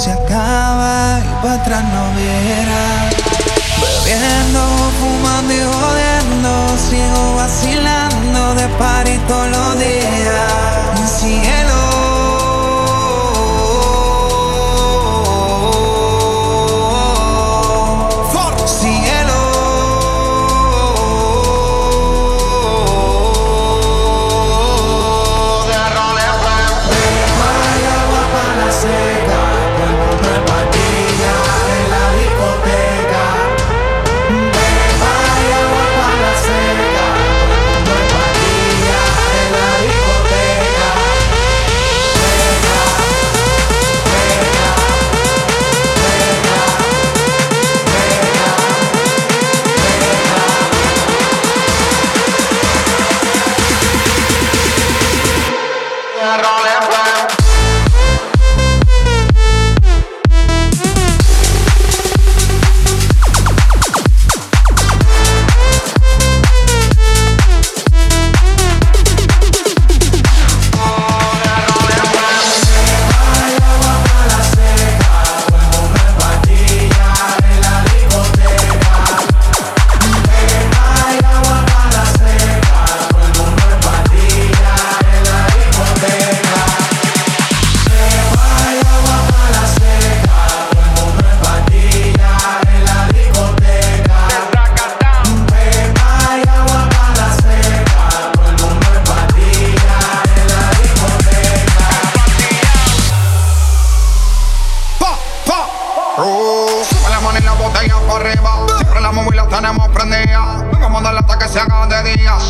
se acaba y para atrás no viera. Bebiendo, fumando y jodiendo, sigo vacilando de party todos los días. Cielo.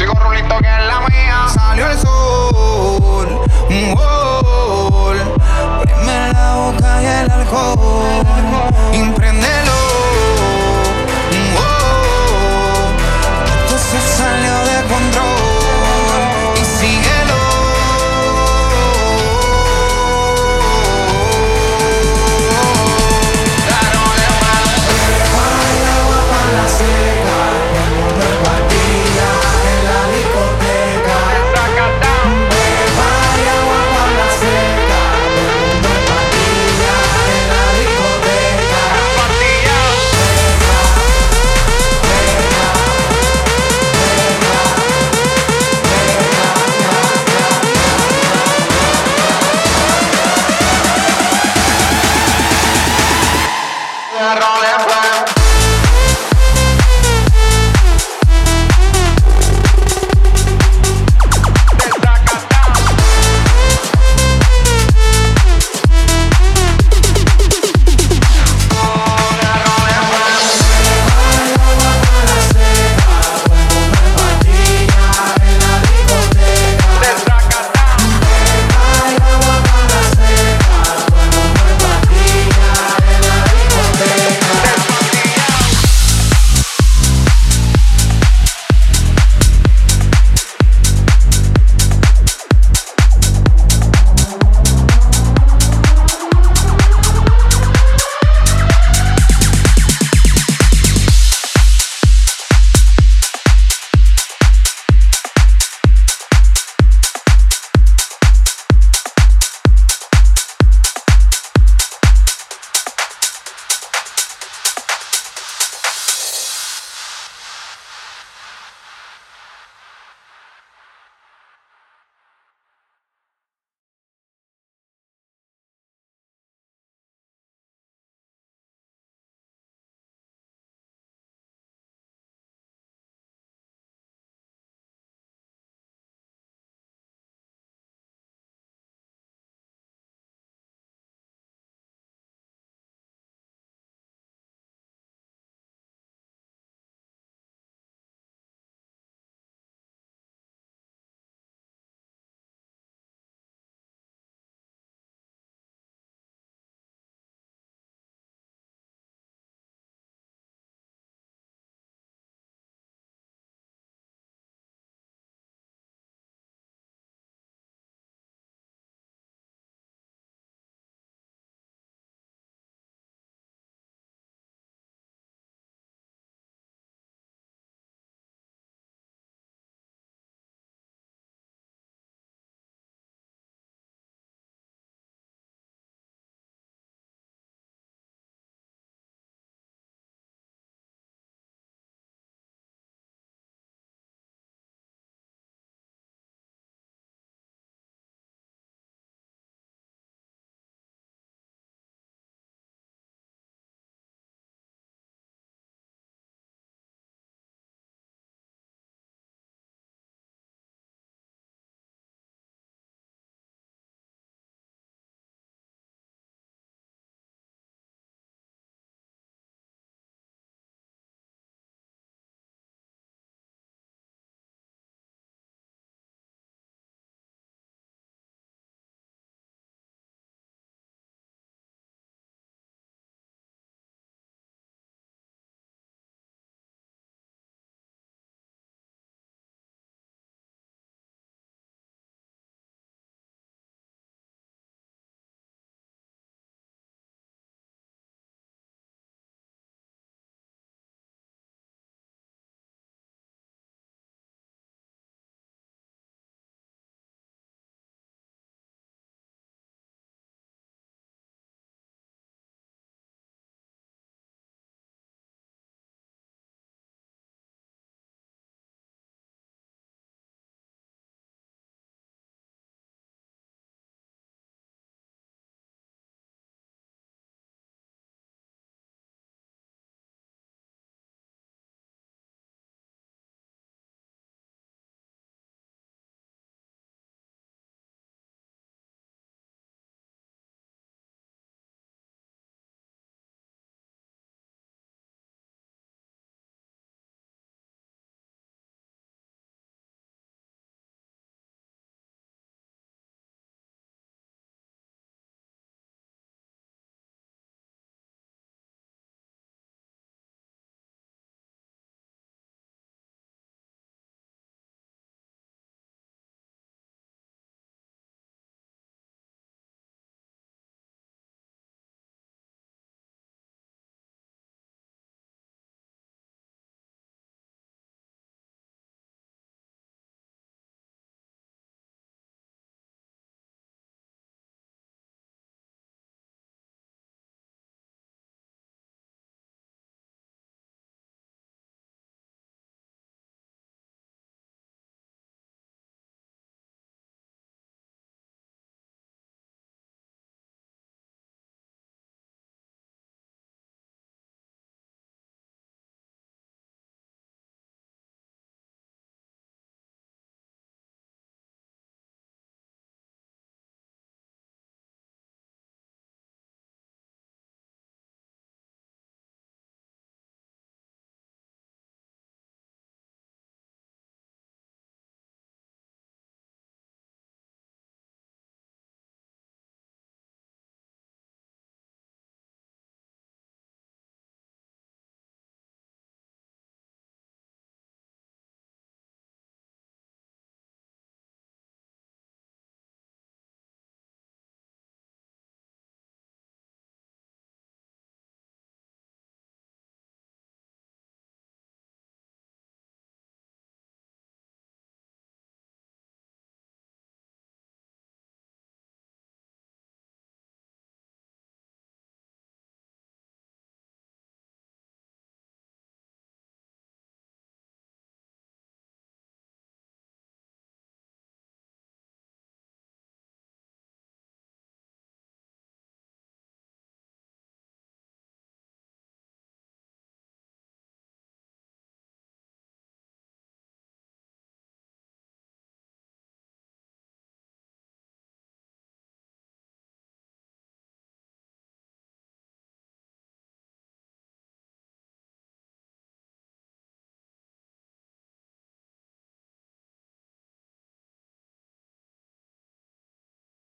Sigo rulito que es la mía. Salió el sol, un gol. Prime la boca y el alcohol.